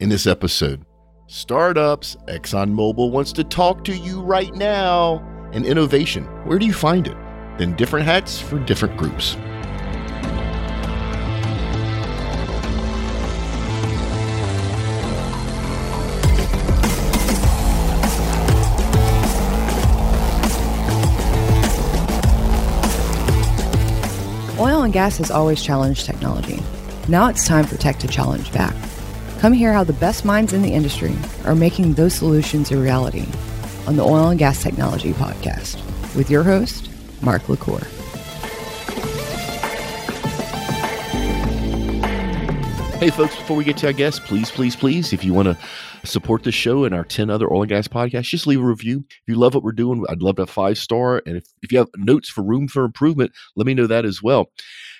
In this episode, startups, ExxonMobil wants to talk to you right now, and innovation, where do you find it? Then different hats for different groups. Oil and gas has always challenged technology. Now it's time for tech to challenge back. Come hear how the best minds in the industry are making those solutions a reality on the Oil and Gas Technology Podcast with your host, Mark LaCour. Hey, folks, before we get to our guests, please, please, please, if you want to support the show and our 10 other oil and gas podcasts, just leave a review. If you love what we're doing, I'd love to have five star. And if, if you have notes for room for improvement, let me know that as well.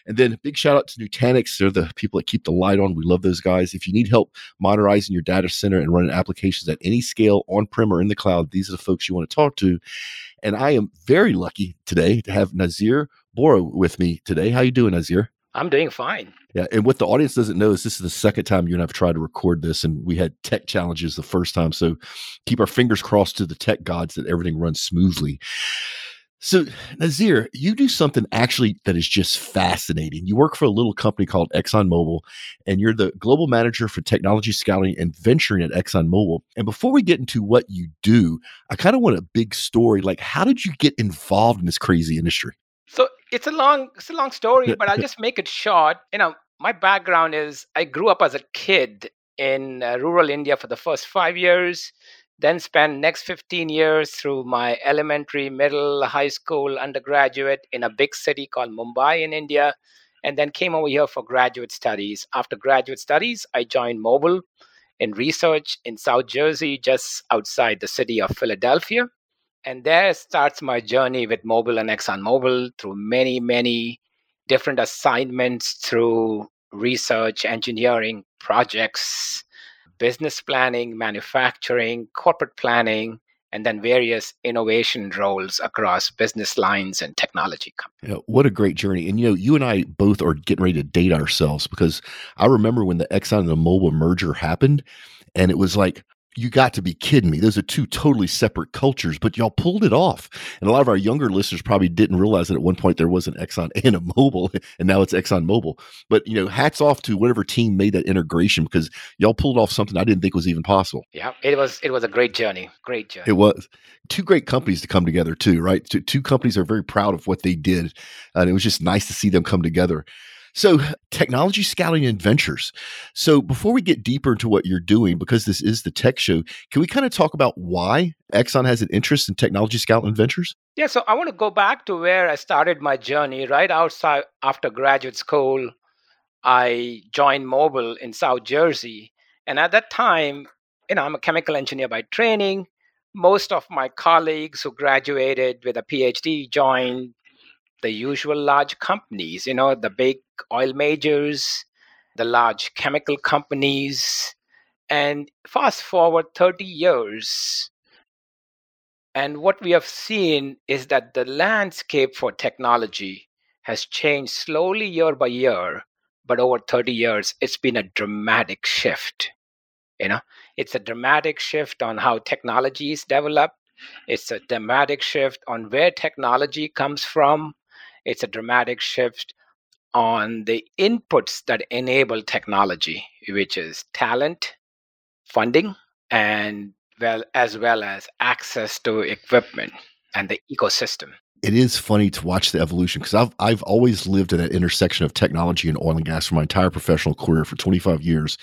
And then big shout out to Nutanix. They're the people that keep the light on. We love those guys. If you need help modernizing your data center and running applications at any scale, on prem or in the cloud, these are the folks you want to talk to. And I am very lucky today to have Nazeer Bhore with me today. How you doing, Nazeer? I'm doing fine. Yeah, and what the audience doesn't know is this is the second time you and I've tried to record this, and we had tech challenges the first time. So keep our fingers crossed to the tech gods that everything runs smoothly. So, Nazeer, you do something actually that is just fascinating. You work for a little company called ExxonMobil, and you're the global manager for technology scouting and venturing at ExxonMobil. And before we get into what you do, I kind of want a big story. Like, how did you get involved in this crazy industry? So it's a long, it's a long story, but I'll just make it short. You know, my background is I grew up as a kid in uh, rural India for the first five years then spent next 15 years through my elementary middle high school undergraduate in a big city called mumbai in india and then came over here for graduate studies. After graduate studies i joined Mobil in research in south jersey just outside the city of philadelphia. And there starts my journey with Mobil and exxonmobil through many many different assignments through research engineering projects business planning, manufacturing, corporate planning, and then various innovation roles across business lines and technology companies. You know, what a great journey. And you know, you and I both are getting ready to date ourselves because I remember when the Exxon and the Mobil merger happened, and it was like, you got to be kidding me. Those are two totally separate cultures, but y'all pulled it off. And a lot of our younger listeners probably didn't realize that at one point there was an Exxon and a Mobil, and now it's Exxon Mobil. But you know, hats off to whatever team made that integration because y'all pulled off something I didn't think was even possible. Yeah, it was it was a great journey. Great journey. It was two great companies to come together too, right? Two, two companies are very proud of what they did, and it was just nice to see them come together. So, technology scouting and ventures. So, before we get deeper into what you're doing, because this is the tech show, can we kind of talk about why Exxon has an interest in technology scouting and ventures? Yeah, so I want to go back to where I started my journey. Right outside after graduate school, I joined Mobil in South Jersey. And at that time, you know, I'm a chemical engineer by training. Most of my colleagues who graduated with a PhD joined the usual large companies, you know, the big oil majors, the large chemical companies. And fast forward 30 years, and what we have seen is that the landscape for technology has changed slowly year by year, but over 30 years, it's been a dramatic shift. You know, it's a dramatic shift on how technology is developed. It's a dramatic shift on where technology comes from it's a dramatic shift on the inputs that enable technology, which is talent, funding, and well as well as access to equipment and the ecosystem. It is funny to watch the evolution because I've I've always lived at that intersection of technology and oil and gas for my entire professional career for 25 years.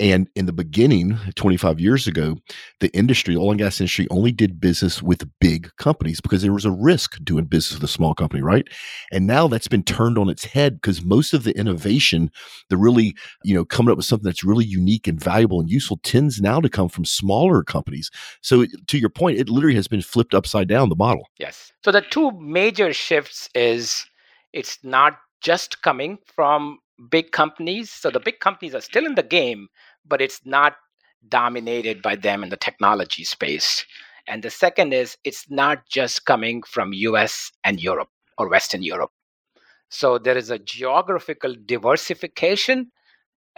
And in the beginning, 25 years ago, the industry, oil and gas industry, only did business with big companies because there was a risk doing business with a small company, right? And now that's been turned on its head because most of the innovation, the really, you know, coming up with something that's really unique and valuable and useful tends now to come from smaller companies. So to your point, it literally has been flipped upside down, the model. Yes. So the two major shifts is it's not just coming from big companies. So the big companies are still in the game, but it's not dominated by them in the technology space. And the second is it's not just coming from US and Europe or Western Europe. So there is a geographical diversification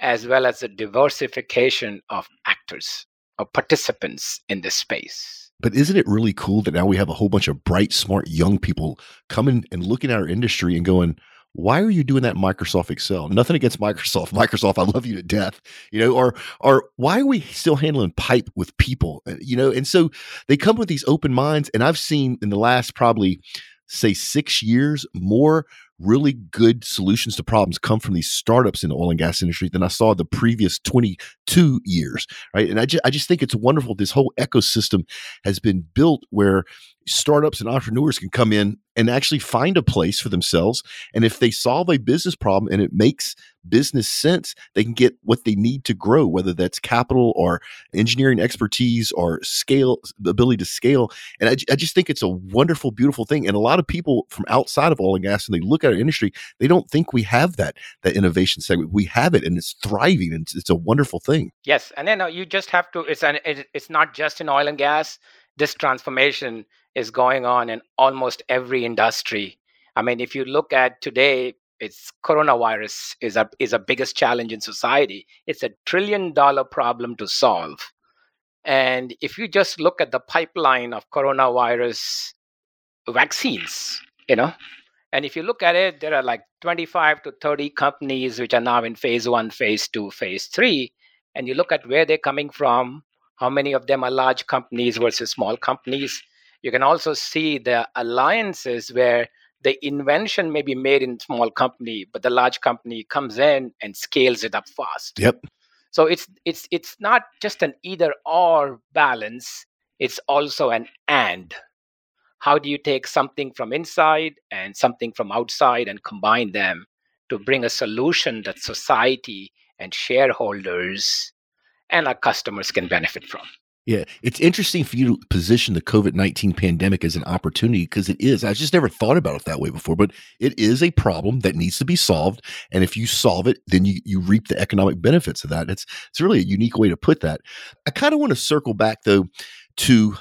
as well as a diversification of actors or participants in this space. But isn't it really cool that now we have a whole bunch of bright, smart young people coming and looking at our industry and going, why are you doing that Microsoft Excel? Nothing against Microsoft. Microsoft, I love you to death. You know, or or why are we still handling pipe with people? Uh, you know, and so they come with these open minds. And I've seen in the last probably say six years more really good solutions to problems come from these startups in the oil and gas industry than I saw the previous 22 years, right? And I just, I just think it's wonderful. This whole ecosystem has been built where startups and entrepreneurs can come in and actually find a place for themselves. And if they solve a business problem and it makes business sense, they can get what they need to grow, whether that's capital or engineering expertise or scale, the ability to scale. And I, I just think it's a wonderful, beautiful thing. And a lot of people from outside of oil and gas, and they look at our industry, they don't think we have that that innovation segment. We have it, and it's thriving, and it's, it's a wonderful thing. Yes, and then uh, you just have to. It's an. It's not just in oil and gas. This transformation is going on in almost every industry. I mean, if you look at today, it's coronavirus is a is a biggest challenge in society. It's a trillion dollar problem to solve. And if you just look at the pipeline of coronavirus vaccines, you know, and if you look at it, there are like 25 to 30 companies which are now in phase one, phase two, phase three. And you look at where they're coming from, how many of them are large companies versus small companies you can also see the alliances where the invention may be made in small company, but the large company comes in and scales it up fast. Yep. So it's it's it's not just an either or balance, it's also an and. How do you take something from inside and something from outside and combine them to bring a solution that society and shareholders and our customers can benefit from? Yeah, it's interesting for you to position the COVID 19 pandemic as an opportunity because it is. I just never thought about it that way before, but it is a problem that needs to be solved. And if you solve it, then you, you reap the economic benefits of that. It's, it's really a unique way to put that. I kind of want to circle back, though, to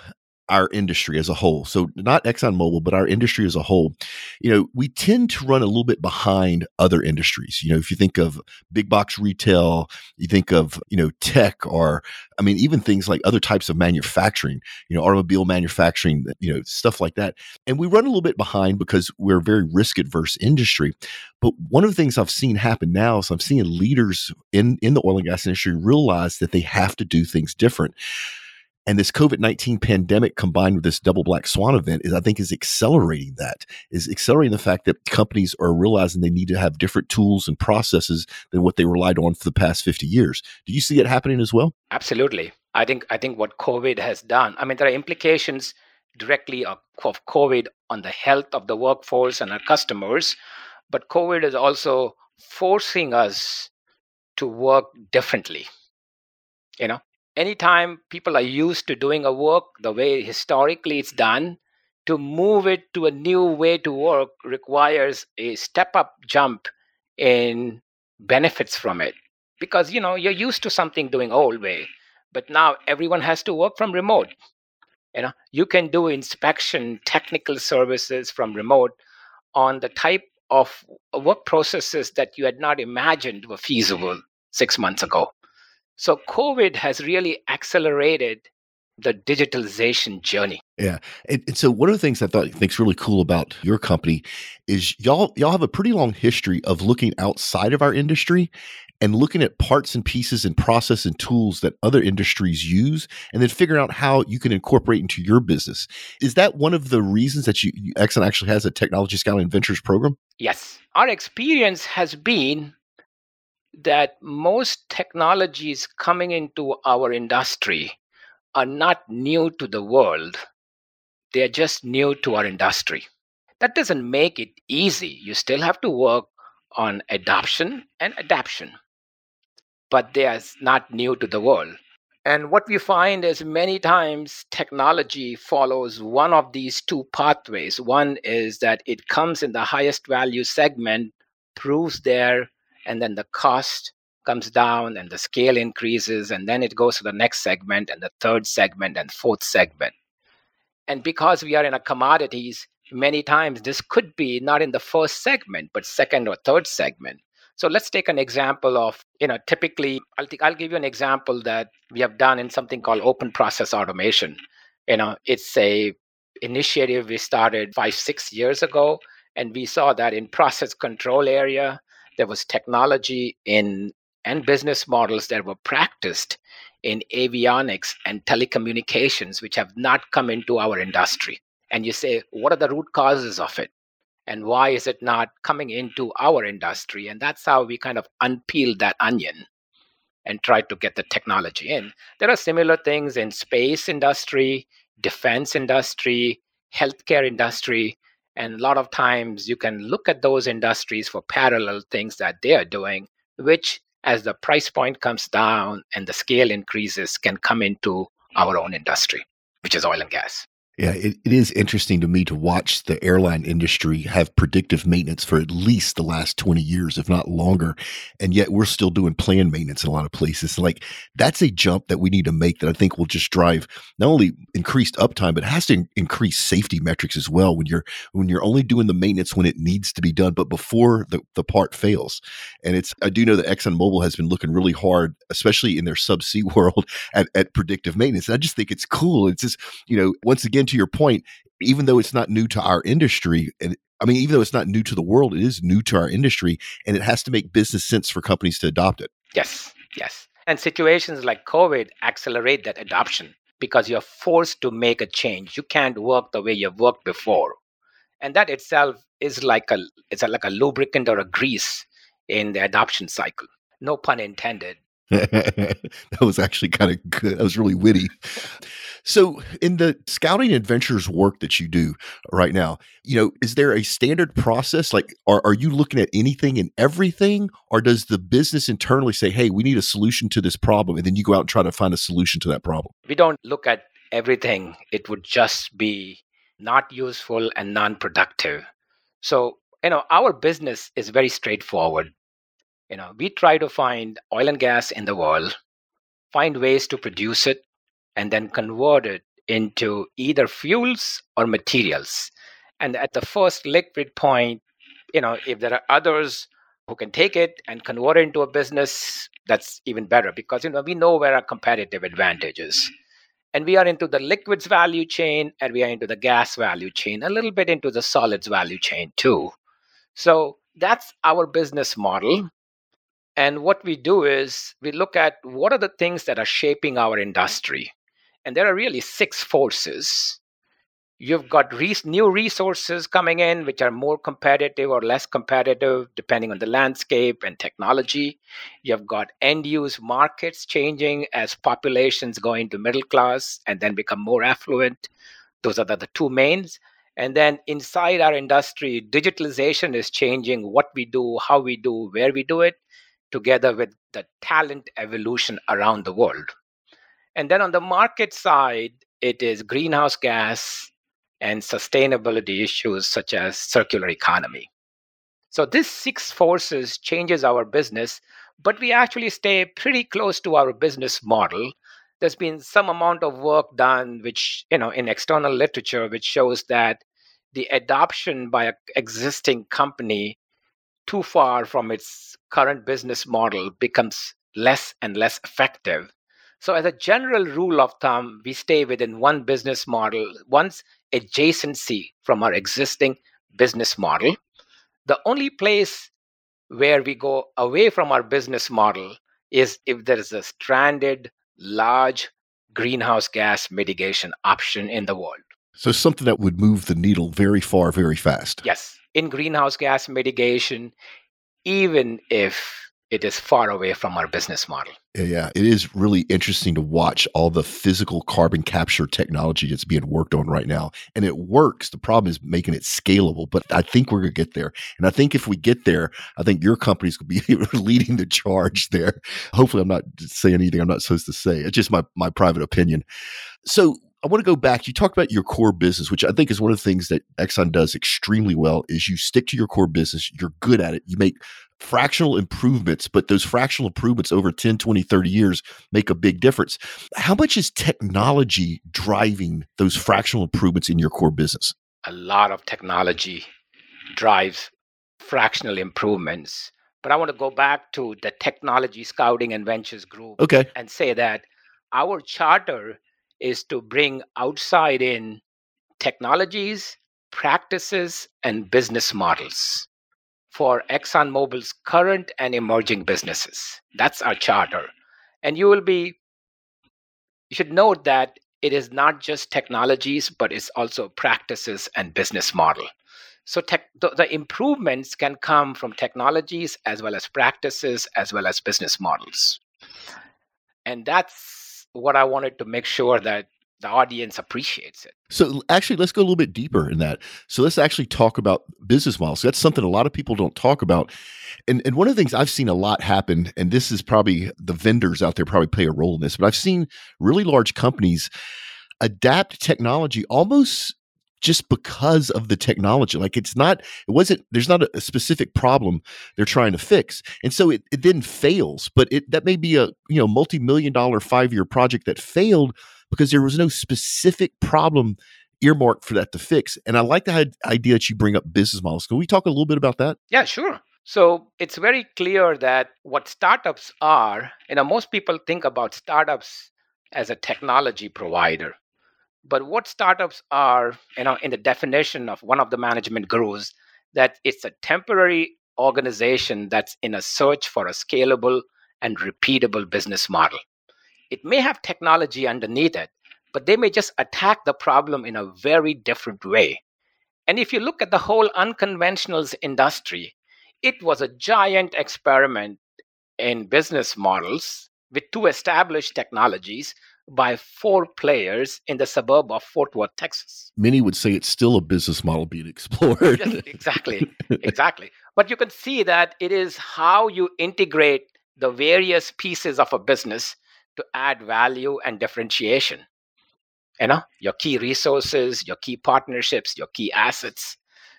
our industry as a whole. So not ExxonMobil, but our industry as a whole. You know, we tend to run a little bit behind other industries. You know, if you think of big box retail, you think of, you know, tech or I mean, even things like other types of manufacturing, you know, automobile manufacturing, you know, stuff like that. And we run a little bit behind because we're a very risk adverse industry. But one of the things I've seen happen now is I'm seeing leaders in, in the oil and gas industry realize that they have to do things different. And this COVID 19 pandemic combined with this double black swan event is, I think, is accelerating that, is accelerating the fact that companies are realizing they need to have different tools and processes than what they relied on for the past 50 years. Do you see it happening as well? Absolutely. I think, I think what COVID has done, I mean, there are implications directly of COVID on the health of the workforce and our customers, but COVID is also forcing us to work differently. You know, anytime people are used to doing a work the way historically it's done, to move it to a new way to work requires a step up jump in benefits from it. Because you know, you're used to something doing old way, but now everyone has to work from remote. You know, you can do inspection, technical services from remote on the type of work processes that you had not imagined were feasible six months ago. So COVID has really accelerated the digitalization journey. Yeah. And, and, so one of the things I thought think's really cool about your company is y'all y'all have a pretty long history of looking outside of our industry and looking at parts and pieces and process and tools that other industries use and then figuring out how you can incorporate into your business. Is that one of the reasons that you Exxon actually has a technology scaling ventures program? Yes. Our experience has been that most technologies coming into our industry are not new to the world, they're just new to our industry. That doesn't make it easy. You still have to work on adoption and adaptation, but they are not new to the world. And what we find is many times technology follows one of these two pathways. One is that it comes in the highest value segment, proves their and then the cost comes down and the scale increases and then it goes to the next segment and the third segment and fourth segment and because we are in a commodities many times this could be not in the first segment but second or third segment So let's take an example of, you know, typically I'll, t- I'll give you an example that we have done in something called open process automation. You know, it's a initiative we started five, six years ago. And we saw that in process control area, there was technology in and business models that were practiced in avionics and telecommunications, which have not come into our industry. And you say, what are the root causes of it? And why is it not coming into our industry? And that's how we kind of unpeeled that onion and tried to get the technology in. There are similar things in space industry, defense industry, healthcare industry, and a lot of times you can look at those industries for parallel things that they are doing, which as the price point comes down and the scale increases can come into our own industry, which is oil and gas. Yeah, it, it is interesting to me to watch the airline industry have predictive maintenance for at least the last 20 years, if not longer. And yet we're still doing planned maintenance in a lot of places. Like that's a jump that we need to make that I think will just drive not only increased uptime, but has to increase safety metrics as well when you're when you're only doing the maintenance when it needs to be done, but before the, the part fails. And it's I do know that ExxonMobil has been looking really hard, especially in their subsea world, at, at predictive maintenance. And I just think it's cool. It's just, you know, once again, to your point, even though it's not new to our industry, and I mean, even though it's not new to the world, it is new to our industry, and it has to make business sense for companies to adopt it. Yes, yes. And situations like COVID accelerate that adoption because you're forced to make a change. You can't work the way you've worked before. And that itself is like a it's a, like a lubricant or a grease in the adoption cycle. No pun intended. that was actually kind of good. That was really witty. So, in the scouting adventures work that you do right now, you know, is there a standard process? Like, are, are you looking at anything and everything, or does the business internally say, "Hey, we need a solution to this problem," and then you go out and try to find a solution to that problem? We don't look at everything. It would just be not useful and non-productive. So, you know, our business is very straightforward. You know, we try to find oil and gas in the world, find ways to produce it, and then convert it into either fuels or materials. And at the first liquid point, you know, if there are others who can take it and convert it into a business, that's even better because you know we know where our competitive advantage is. And we are into the liquids value chain and we are into the gas value chain, a little bit into the solids value chain too. So that's our business model. And what we do is we look at what are the things that are shaping our industry. And there are really six forces. You've got new resources coming in, which are more competitive or less competitive, depending on the landscape and technology. You've got end use markets changing as populations go into middle class and then become more affluent. Those are the, the two mains. And then inside our industry, digitalization is changing what we do, how we do, where we do it, together with the talent evolution around the world. And then on the market side, it is greenhouse gas and sustainability issues such as circular economy. So this six forces changes our business, but we actually stay pretty close to our business model. There's been some amount of work done which, you know, in external literature which shows that the adoption by an existing company too far from its current business model becomes less and less effective so, as a general rule of thumb, we stay within one business model, one's adjacency from our existing business model. The only place where we go away from our business model is if there is a stranded, large greenhouse gas mitigation option in the world. So, something that would move the needle very far, very fast. Yes. In greenhouse gas mitigation, even if it is far away from our business model. Yeah, it is really interesting to watch all the physical carbon capture technology that's being worked on right now. And it works. The problem is making it scalable, but I think we're going to get there. And I think if we get there, I think your company's going to be leading the charge there. Hopefully, I'm not saying anything I'm not supposed to say. It's just my, my private opinion. So, I want to go back. You talked about your core business, which I think is one of the things that Exxon does extremely well is you stick to your core business. You're good at it. You make fractional improvements, but those fractional improvements over 10, 20, 30 years make a big difference. How much is technology driving those fractional improvements in your core business? A lot of technology drives fractional improvements, But I want to go back to the technology scouting and ventures group Okay. and say that our charter is to bring outside in technologies, practices, and business models for ExxonMobil's current and emerging businesses. That's our charter. And you will be, you should note that it is not just technologies, but it's also practices and business model. So tech, the, the improvements can come from technologies as well as practices as well as business models. And that's what I wanted to make sure that the audience appreciates it. So actually, let's go a little bit deeper in that. So let's actually talk about business models. That's something a lot of people don't talk about. And and one of the things I've seen a lot happen, and this is probably the vendors out there probably play a role in this, but I've seen really large companies adapt technology almost just because of the technology. Like it's not, it wasn't, there's not a, specific problem they're trying to fix. And so it, it then fails, but it that may be a you know multi-million dollar five-year project that failed because there was no specific problem earmarked for that to fix. And I like the idea that you bring up business models. Can we talk a little bit about that? Yeah, sure. So it's very clear that what startups are, you know, most people think about startups as a technology provider. But what startups are, you know, in the definition of one of the management gurus, that it's a temporary organization that's in a search for a scalable and repeatable business model. It may have technology underneath it, but they may just attack the problem in a very different way. And if you look at the whole unconventionals industry, it was a giant experiment in business models with two established technologies by four players in the suburb of Fort Worth, Texas. Many would say it's still a business model being explored. Yes, exactly, exactly. But you can see that it is how you integrate the various pieces of a business to add value and differentiation. You know, your key resources, your key partnerships, your key assets.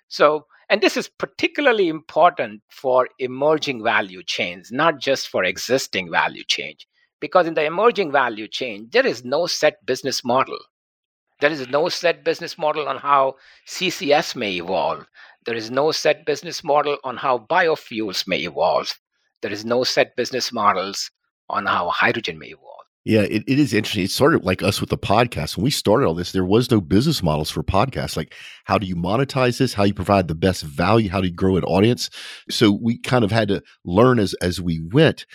So, and this is particularly important for emerging value chains, not just for existing value chain because in the emerging value chain, there is no set business model. There is no set business model on how CCS may evolve. There is no set business model on how biofuels may evolve. There is no set business models on how hydrogen may evolve. Yeah, it, it is interesting. It's sort of like us with the podcast. When we started all this, there was no business models for podcasts. Like, how do you monetize this? How do you provide the best value? How do you grow an audience? So we kind of had to learn as as we went.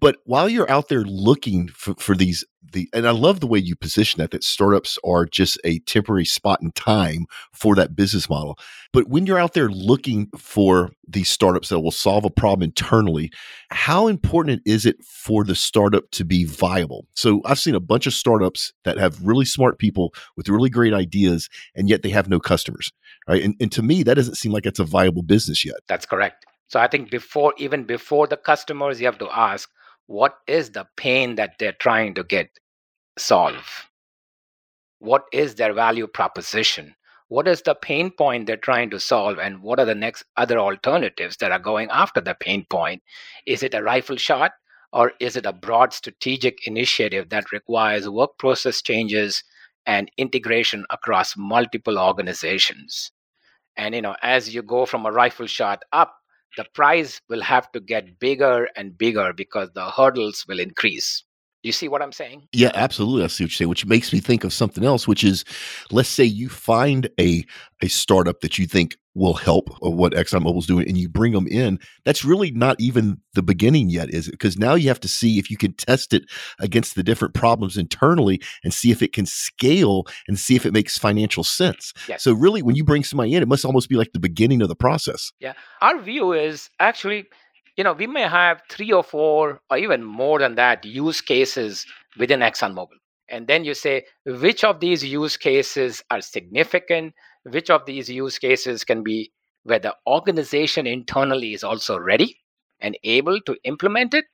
But while you're out there looking for, for these, the and I love the way you position that that startups are just a temporary spot in time for that business model. But when you're out there looking for these startups that will solve a problem internally, how important is it for the startup to be viable? So I've seen a bunch of startups that have really smart people with really great ideas, and yet they have no customers. Right. And, and to me, that doesn't seem like it's a viable business yet. That's correct. So I think before even before the customers, you have to ask what is the pain that they're trying to get solve? What is their value proposition? What is the pain point they're trying to solve? And what are the next other alternatives that are going after the pain point? Is it a rifle shot or is it a broad strategic initiative that requires work process changes and integration across multiple organizations? And you know as you go from a rifle shot up the prize will have to get bigger and bigger because the hurdles will increase. You see what I'm saying? Yeah, absolutely. I see what you're saying, which makes me think of something else, which is let's say you find a a startup that you think will help what ExxonMobil's doing and you bring them in. That's really not even the beginning yet, is it? Because now you have to see if you can test it against the different problems internally and see if it can scale and see if it makes financial sense. Yes. So really when you bring somebody in, it must almost be like the beginning of the process. Yeah. Our view is actually you know, we may have three or four or even more than that use cases within ExxonMobil. And then you say, which of these use cases are significant? Which of these use cases can be where the organization internally is also ready and able to implement it?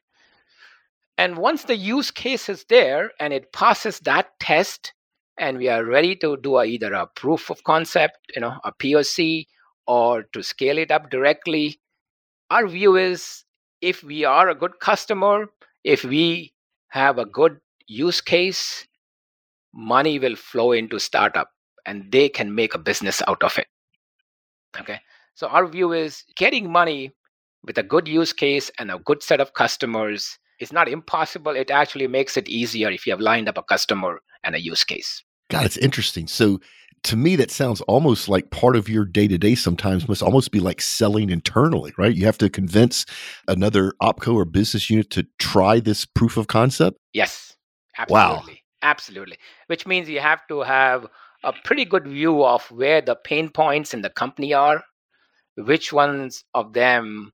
And once the use case is there and it passes that test, and we are ready to do either a proof of concept, you know, a POC, or to scale it up directly, our view is if we are a good customer, if we have a good use case, money will flow into startup and they can make a business out of it. Okay. So our view is getting money with a good use case and a good set of customers, is not impossible. It actually makes it easier if you have lined up a customer and a use case. God, it's interesting. So to me, that sounds almost like part of your day to day sometimes must almost be like selling internally, right? You have to convince another OPCO or business unit to try this proof of concept. Yes, absolutely. Wow. Absolutely. Which means you have to have a pretty good view of where the pain points in the company are, which ones of them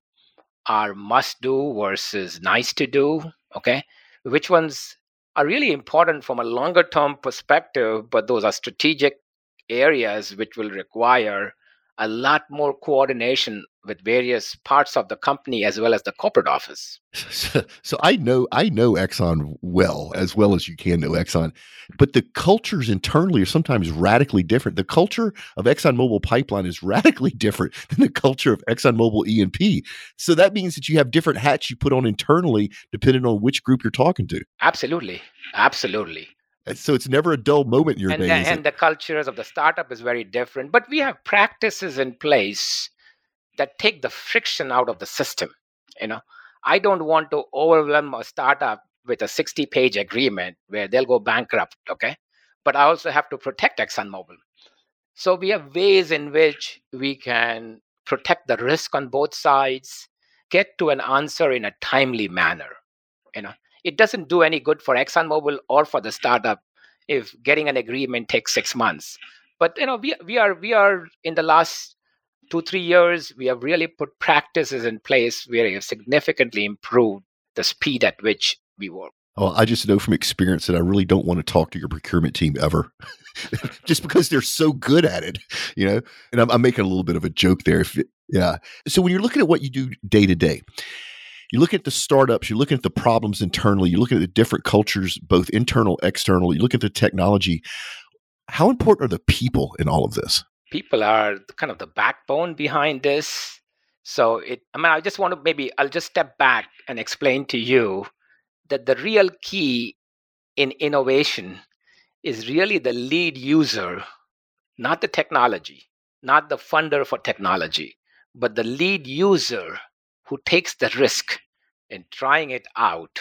are must do versus nice to do, okay? Which ones are really important from a longer term perspective, but those are strategic areas which will require a lot more coordination with various parts of the company as well as the corporate office. So, so, I know I know Exxon well, as well as you can know Exxon, but the cultures internally are sometimes radically different. The culture of ExxonMobil Pipeline is radically different than the culture of ExxonMobil E&P. So that means that you have different hats you put on internally depending on which group you're talking to. Absolutely, absolutely. So it's never a dull moment in your and day. Uh, the, and the cultures of the startup is very different. But we have practices in place that take the friction out of the system. You know, I don't want to overwhelm a startup with a 60 page agreement where they'll go bankrupt. Okay. But I also have to protect ExxonMobil. So we have ways in which we can protect the risk on both sides, get to an answer in a timely manner. You know, it doesn't do any good for ExxonMobil or for the startup if getting an agreement takes six months. But you know, we we are we are in the last two three years we have really put practices in place where we have significantly improved the speed at which we work. Oh, I just know from experience that I really don't want to talk to your procurement team ever, just because they're so good at it, you know. And I'm, I'm making a little bit of a joke there. If it, yeah. So when you're looking at what you do day to day, you look at the startups, you're looking at the problems internally, you look at the different cultures, both internal, external, you look at the technology. How important are the people in all of this? People are kind of the backbone behind this. So it I mean I just want to maybe I'll just step back and explain to you that the real key in innovation is really the lead user, not the technology, not the funder for technology, but the lead user who takes the risk in trying it out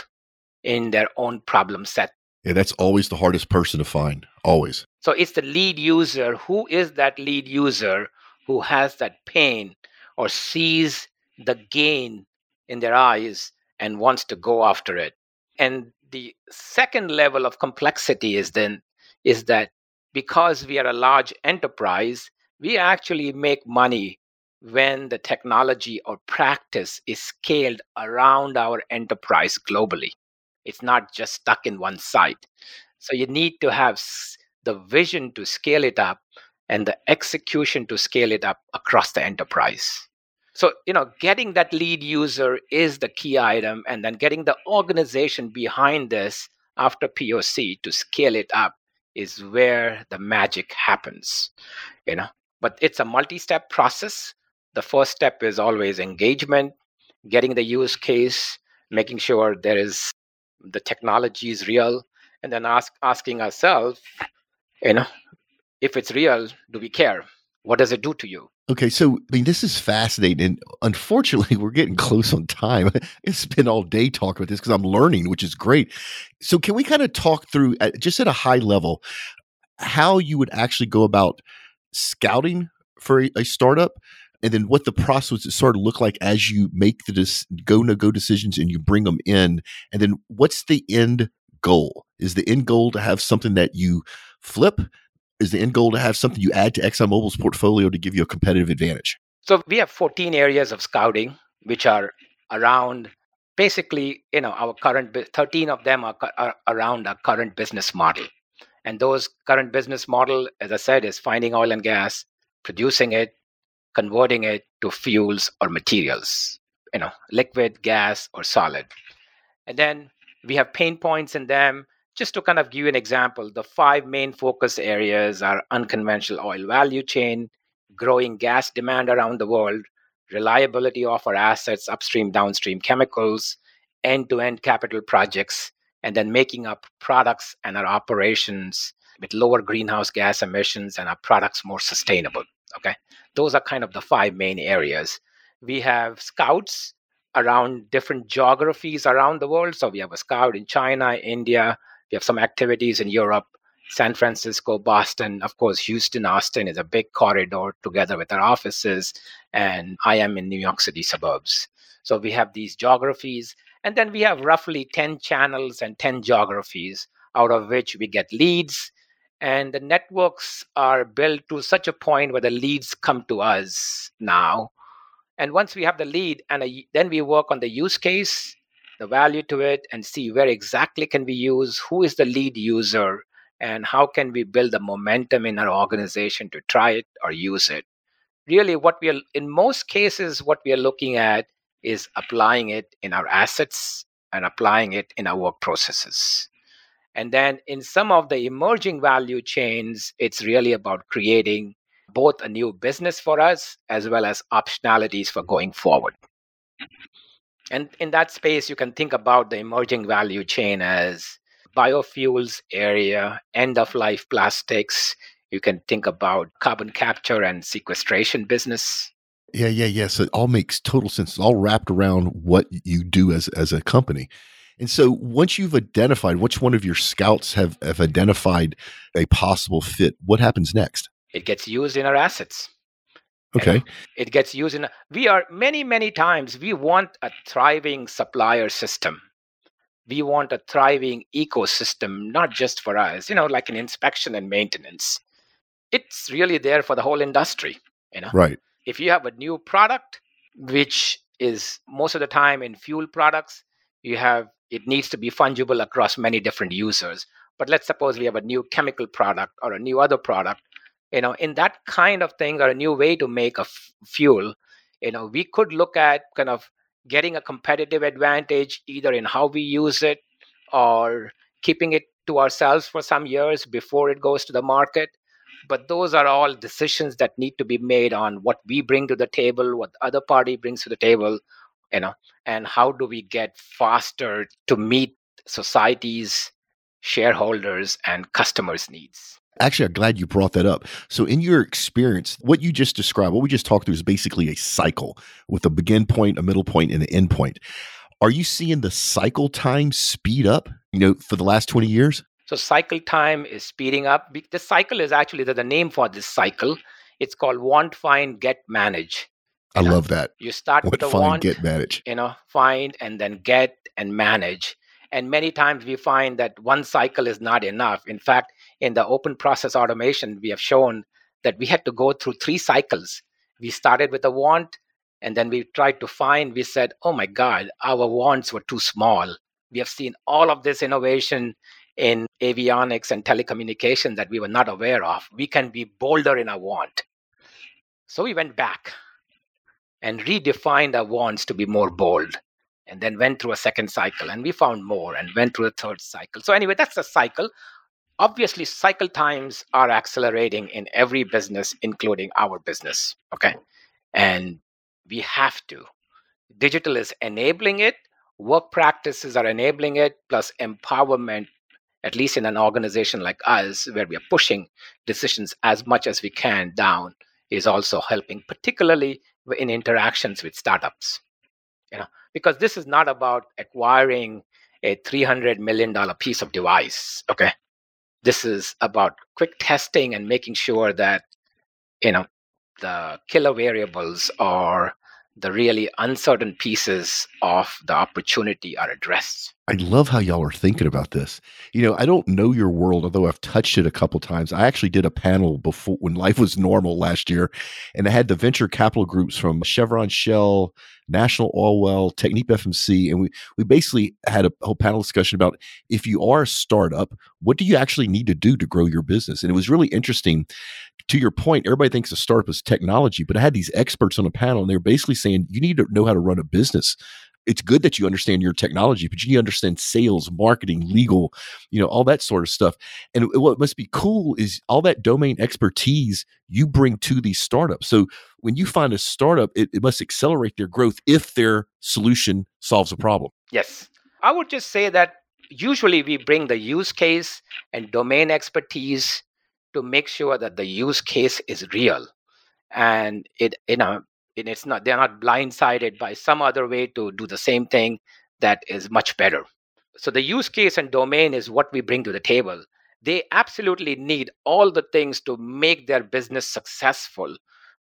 in their own problem set. Yeah, that's always the hardest person to find. Always. So it's the lead user. Who is that lead user who has that pain or sees the gain in their eyes and wants to go after it? And the second level of complexity is then is that because we are a large enterprise, we actually make money when the technology or practice is scaled around our enterprise globally. It's not just stuck in one site. So you need to have the vision to scale it up and the execution to scale it up across the enterprise. So, you know, getting that lead user is the key item, and then getting the organization behind this after POC to scale it up is where the magic happens, you know. But it's a multi step process the first step is always engagement, getting the use case, making sure there is the technology is real, and then ask asking ourselves, you know, if it's real, do we care? What does it do to you? Okay, so I mean, this is fascinating, and unfortunately, we're getting close on time. I spend all day talking about this because I'm learning, which is great. So, can we kind of talk through, just at a high level, how you would actually go about scouting for a, a startup? And then what the process sort of look like as you make the dis- go no go decisions and you bring them in and then what's the end goal? Is the end goal to have something that you flip? Is the end goal to have something you add to exxonmobil's portfolio to give you a competitive advantage? So we have 14 areas of scouting which are around basically you know our current 13 of them are, are around our current business model. And those current business model as i said is finding oil and gas producing it converting it to fuels or materials, you know, liquid, gas, or solid. And then we have pain points in them. Just to kind of give you an example, the five main focus areas are unconventional oil value chain, growing gas demand around the world, reliability of our assets, upstream, downstream chemicals, end to end capital projects, and then making up products and our operations with lower greenhouse gas emissions and our products more sustainable. Okay. Those are kind of the five main areas. We have scouts around different geographies around the world. So we have a scout in China, India, we have some activities in Europe, San Francisco, Boston, of course, Houston, Austin is a big corridor together with our offices, and I am in New York City suburbs. So we have these geographies, and then we have roughly 10 channels and 10 geographies, out of which we get leads. And the networks are built to such a point where the leads come to us now. And once we have the lead, and a, then we work on the use case, the value to it, and see where exactly can we use, who is the lead user, and how can we build the momentum in our organization to try it or use it. Really, what we are, in most cases, what we are looking at is applying it in our assets and applying it in our work processes. And then in some of the emerging value chains, it's really about creating both a new business for us as well as optionalities for going forward. And in that space, you can think about the emerging value chain as biofuels area, end of life plastics. You can think about carbon capture and sequestration business. Yeah, yeah, yeah. So it all makes total sense. It's all wrapped around what you do as as a company. And so once you've identified which one of your scouts have, have identified a possible fit, what happens next? It gets used in our assets. Okay. Know, it gets used in we are many, many times we want a thriving supplier system. We want a thriving ecosystem, not just for us, you know, like an inspection and maintenance. It's really there for the whole industry. You know, right if you have a new product which is most of the time in fuel products you have it needs to be fungible across many different users. But let's suppose we have a new chemical product or a new other product. You know in that kind of thing or a new way to make a f- fuel you know we could look at kind of getting a competitive advantage either in how we use it or keeping it to ourselves for some years before it goes to the market. But those are all decisions that need to be made on what we bring to the table what the other party brings to the table you know and how do we get faster to meet society's shareholders and customers needs Actually, I'm glad you brought that up. So, in your experience, what you just described, what we just talked through is basically a cycle with a begin point, a middle point, and an end point. Are you seeing the cycle time speed up, you know, for the last 20 years? So cycle time is speeding up. The cycle is actually the, the name for this cycle. It's called want, find, get, manage. I know, love that. You start what with the find, want, get, manage. You know, find and then get and manage. And many times we find that one cycle is not enough. In fact, in the open process automation, we have shown that we had to go through three cycles. We started with a want, and then we tried to find. We said, oh my God, our wants were too small. We have seen all of this innovation in avionics and telecommunication that we were not aware of. We can be bolder in our want. So we went back and redefined our wants to be more bold and then went through a second cycle and we found more and went through a third cycle. So, anyway, that's the cycle. Obviously, cycle times are accelerating in every business, including our business. Okay. And we have to. Digital is enabling it, work practices are enabling it, plus empowerment at least in an organization like us, where we are pushing decisions as much as we can down, is also helping, particularly in interactions with startups. You know, because this is not about acquiring a $300 million piece of device. Okay. This is about quick testing and making sure that, you know, the killer variables or the really uncertain pieces of the opportunity are addressed. I love how y'all are thinking about this. You know, I don't know your world, although I've touched it a couple times. I actually did a panel before when life was normal last year, and I had the venture capital groups from Chevron, Shell, National Oilwell, Technip FMC, and we we basically had a whole panel discussion about if you are a startup, what do you actually need to do to grow your business? And it was really interesting to your point, everybody thinks a startup is technology, but I had these experts on a panel and they were basically saying you need to know how to run a business. It's good that you understand your technology, but you need to understand sales, marketing, legal, you know, all that sort of stuff. And what must be cool is all that domain expertise you bring to these startups. So when you find a startup, it, it must accelerate their growth if their solution solves a problem. Yes. I would just say that usually we bring the use case and domain expertise to make sure that the use case is real and it you know it's not they're not blindsided by some other way to do the same thing that is much better. So the use case and domain is what we bring to the table. They absolutely need all the things to make their business successful.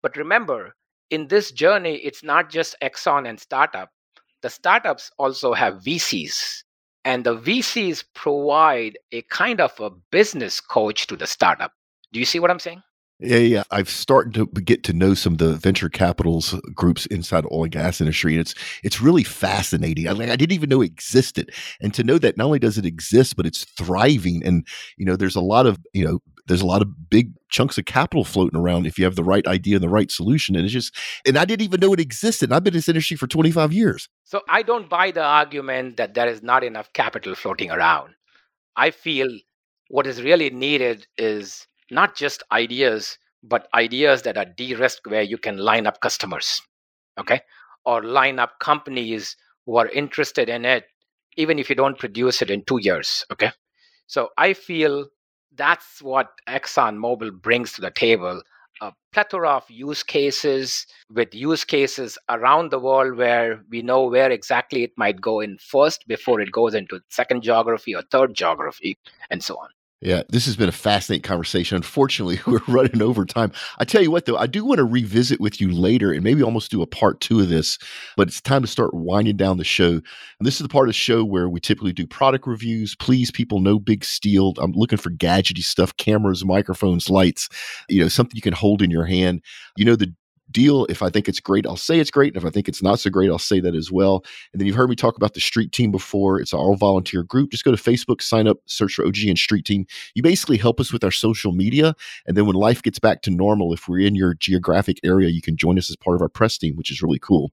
But remember in this journey it's not just exxon and startup. The startups also have vcs and the vcs provide a kind of a business coach to the startup. Do you see what i'm saying yeah, yeah. I've started to get to know some of the venture capitals uh, groups inside the oil and gas industry, and it's it's really fascinating. I, like, I didn't even know it existed, and to know that not only does it exist, but it's thriving. And you know, there's a lot of you know, there's a lot of big chunks of capital floating around if you have the right idea and the right solution. And it's just, and I didn't even know it existed. I've been in this industry for 25 years. So I don't buy the argument that there is not enough capital floating around. I feel what is really needed is not just ideas, but ideas that are de risked where you can line up customers, okay? Or line up companies who are interested in it, even if you don't produce it in two years, okay? So I feel that's what ExxonMobil brings to the table a plethora of use cases with use cases around the world where we know where exactly it might go in first before it goes into second geography or third geography and so on. Yeah, this has been a fascinating conversation. Unfortunately, we're running over time. I tell you what, though, I do want to revisit with you later and maybe almost do a part two of this, but it's time to start winding down the show. And this is the part of the show where we typically do product reviews. Please, people, no big steal. I'm looking for gadgety stuff cameras, microphones, lights, you know, something you can hold in your hand. You know, the deal. If I think it's great, I'll say it's great. And if I think it's not so great, I'll say that as well. And then you've heard me talk about the Street Team before. It's an all volunteer group. Just go to Facebook, sign up, search for OG and Street Team. You basically help us with our social media. And then when life gets back to normal, if we're in your geographic area, you can join us as part of our press team, which is really cool.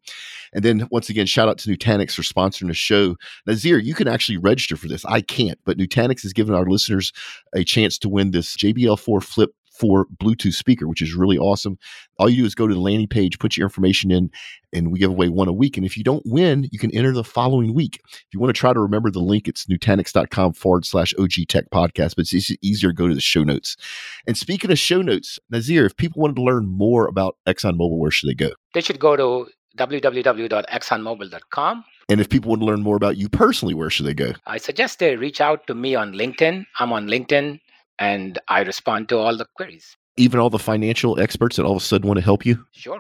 And then once again, shout out to Nutanix for sponsoring the show. Nazeer, you can actually register for this. I can't, but Nutanix has given our listeners a chance to win this JBL 4 Flip for Bluetooth speaker, which is really awesome. All you do is go to the landing page, put your information in, and we give away one a week. And if you don't win, you can enter the following week. If you want to try to remember the link, it's nutanix.com forward slash OG Tech podcast, but it's easier to go to the show notes. And speaking of show notes, Nazeer, if people wanted to learn more about ExxonMobil, where should they go? They should go to www.exxonmobil.com. And if people want to learn more about you personally, where should they go? I suggest they reach out to me on LinkedIn. I'm on LinkedIn and I respond to all the queries. Even all the financial experts that all of a sudden want to help you? Sure.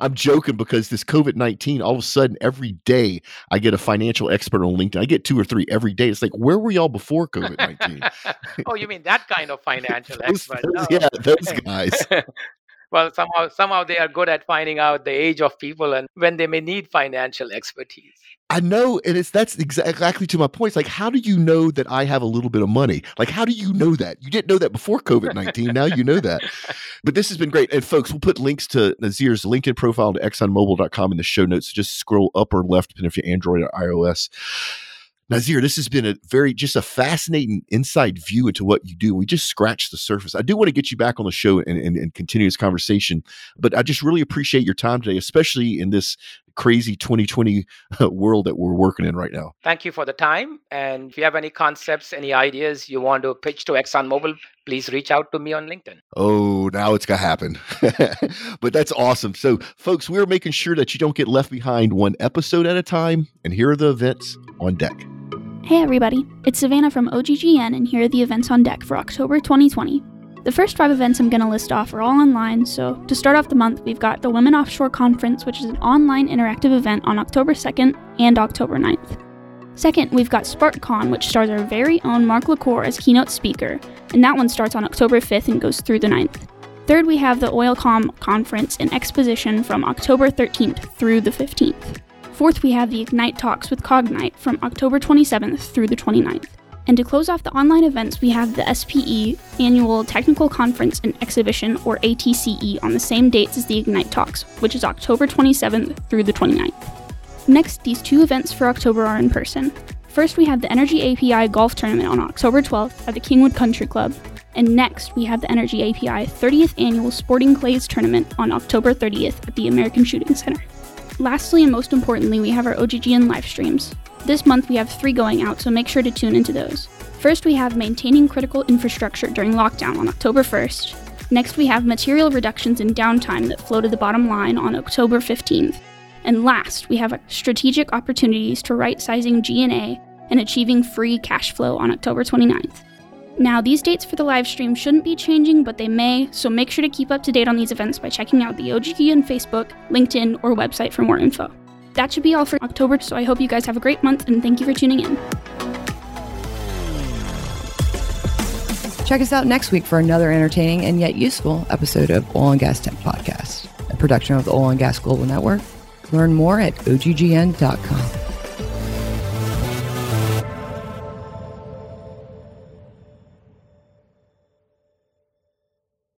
I'm joking because this COVID 19, all of a sudden, every day I get a financial expert on LinkedIn. I get two or three every day. It's like, where were y'all before COVID 19? oh, you mean that kind of financial those, expert? Those, oh, Yeah, those guys. Well, somehow, somehow they are good at finding out the age of people and when they may need financial expertise. I know, and it's that's exactly to my point. It's like, how do you know that I have a little bit of money? Like, how do you know that? You didn't know that before COVID nineteen. now you know that. But this has been great, and folks, we'll put links to Nazeer's LinkedIn profile to ExxonMobil.com in the show notes. Just scroll up or left, depending if you're Android or iOS. Nazeer, this has been a very just a fascinating inside view into what you do. We just scratched the surface. I do want to get you back on the show and, and, and continue this conversation, but I just really appreciate your time today, especially in this crazy 2020 uh, world that we're working in right now. Thank you for the time. And if you have any concepts, any ideas you want to pitch to ExxonMobil, please reach out to me on LinkedIn. Oh, now it's going to happen. but that's awesome. So, folks, we're making sure that you don't get left behind one episode at a time. And here are the events on deck. Hey, everybody. It's Savannah from OGGN, and here are the events on deck for October 2020. The first five events I'm going to list off are all online, so to start off the month, we've got the Women Offshore Conference, which is an online interactive event on October 2nd and October 9th. Second, we've got SparkCon, which stars our very own Mark LaCour as keynote speaker, and that one starts on October 5th and goes through the 9th. Third, we have the OilComm Conference and Exposition from October 13th through the 15th. Fourth, we have the Ignite Talks with Cognite from October 27th through the 29th. And to close off the online events, we have the SPE Annual Technical Conference and Exhibition, or ATCE, on the same dates as the Ignite Talks, which is October 27th through the 29th. Next, these two events for October are in person. First, we have the Energy API Golf Tournament on October 12th at the Kingwood Country Club. And next, we have the Energy API 30th Annual Sporting Clays Tournament on October 30th at the American Shooting Center. Lastly, and most importantly, we have our OGGN live streams. This month we have three going out, so make sure to tune into those. First, we have Maintaining Critical Infrastructure During Lockdown on October 1st. Next, we have material reductions in downtime that flow to the bottom line on October 15th. And last, we have strategic opportunities to right sizing G&A and achieving free cash flow on October 29th. Now, these dates for the live stream shouldn't be changing, but they may, so make sure to keep up to date on these events by checking out the OGGN Facebook, LinkedIn, or website for more info. That should be all for October, so I hope you guys have a great month and thank you for tuning in. Check us out next week for another entertaining and yet useful episode of Oil and Gas Tech Podcast, a production of the Oil and Gas Global Network. Learn more at oggn.com.